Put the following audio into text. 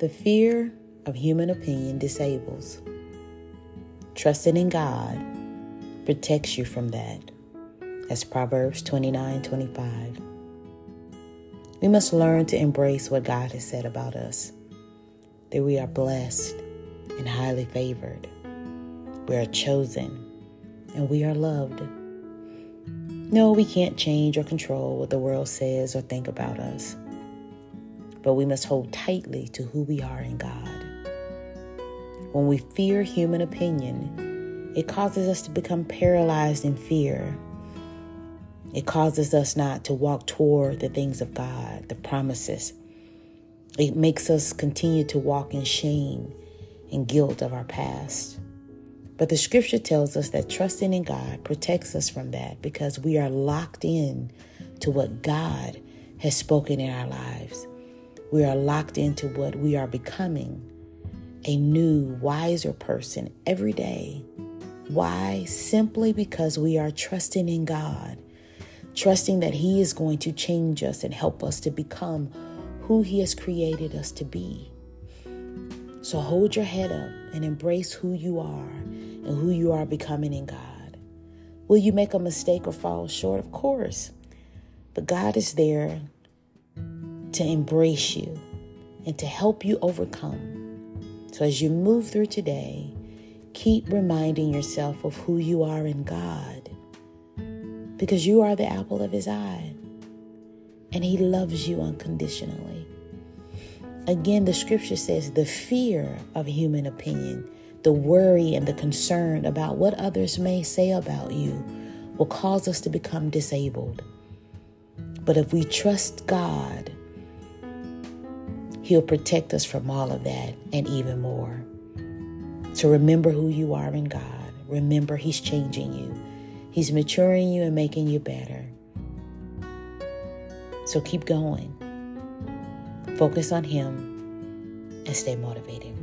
The fear of human opinion disables. Trusting in God protects you from that. That's Proverbs 29 25. We must learn to embrace what God has said about us that we are blessed and highly favored, we are chosen, and we are loved. No, we can't change or control what the world says or think about us, but we must hold tightly to who we are in God. When we fear human opinion, it causes us to become paralyzed in fear. It causes us not to walk toward the things of God, the promises. It makes us continue to walk in shame and guilt of our past. But the scripture tells us that trusting in God protects us from that because we are locked in to what God has spoken in our lives. We are locked into what we are becoming a new, wiser person every day. Why? Simply because we are trusting in God, trusting that He is going to change us and help us to become who He has created us to be. So hold your head up and embrace who you are and who you are becoming in God. Will you make a mistake or fall short? Of course. But God is there to embrace you and to help you overcome. So as you move through today, keep reminding yourself of who you are in God because you are the apple of His eye and He loves you unconditionally. Again, the scripture says the fear of human opinion the worry and the concern about what others may say about you will cause us to become disabled. But if we trust God, He'll protect us from all of that and even more. So remember who you are in God. Remember, He's changing you, He's maturing you and making you better. So keep going. Focus on Him and stay motivated.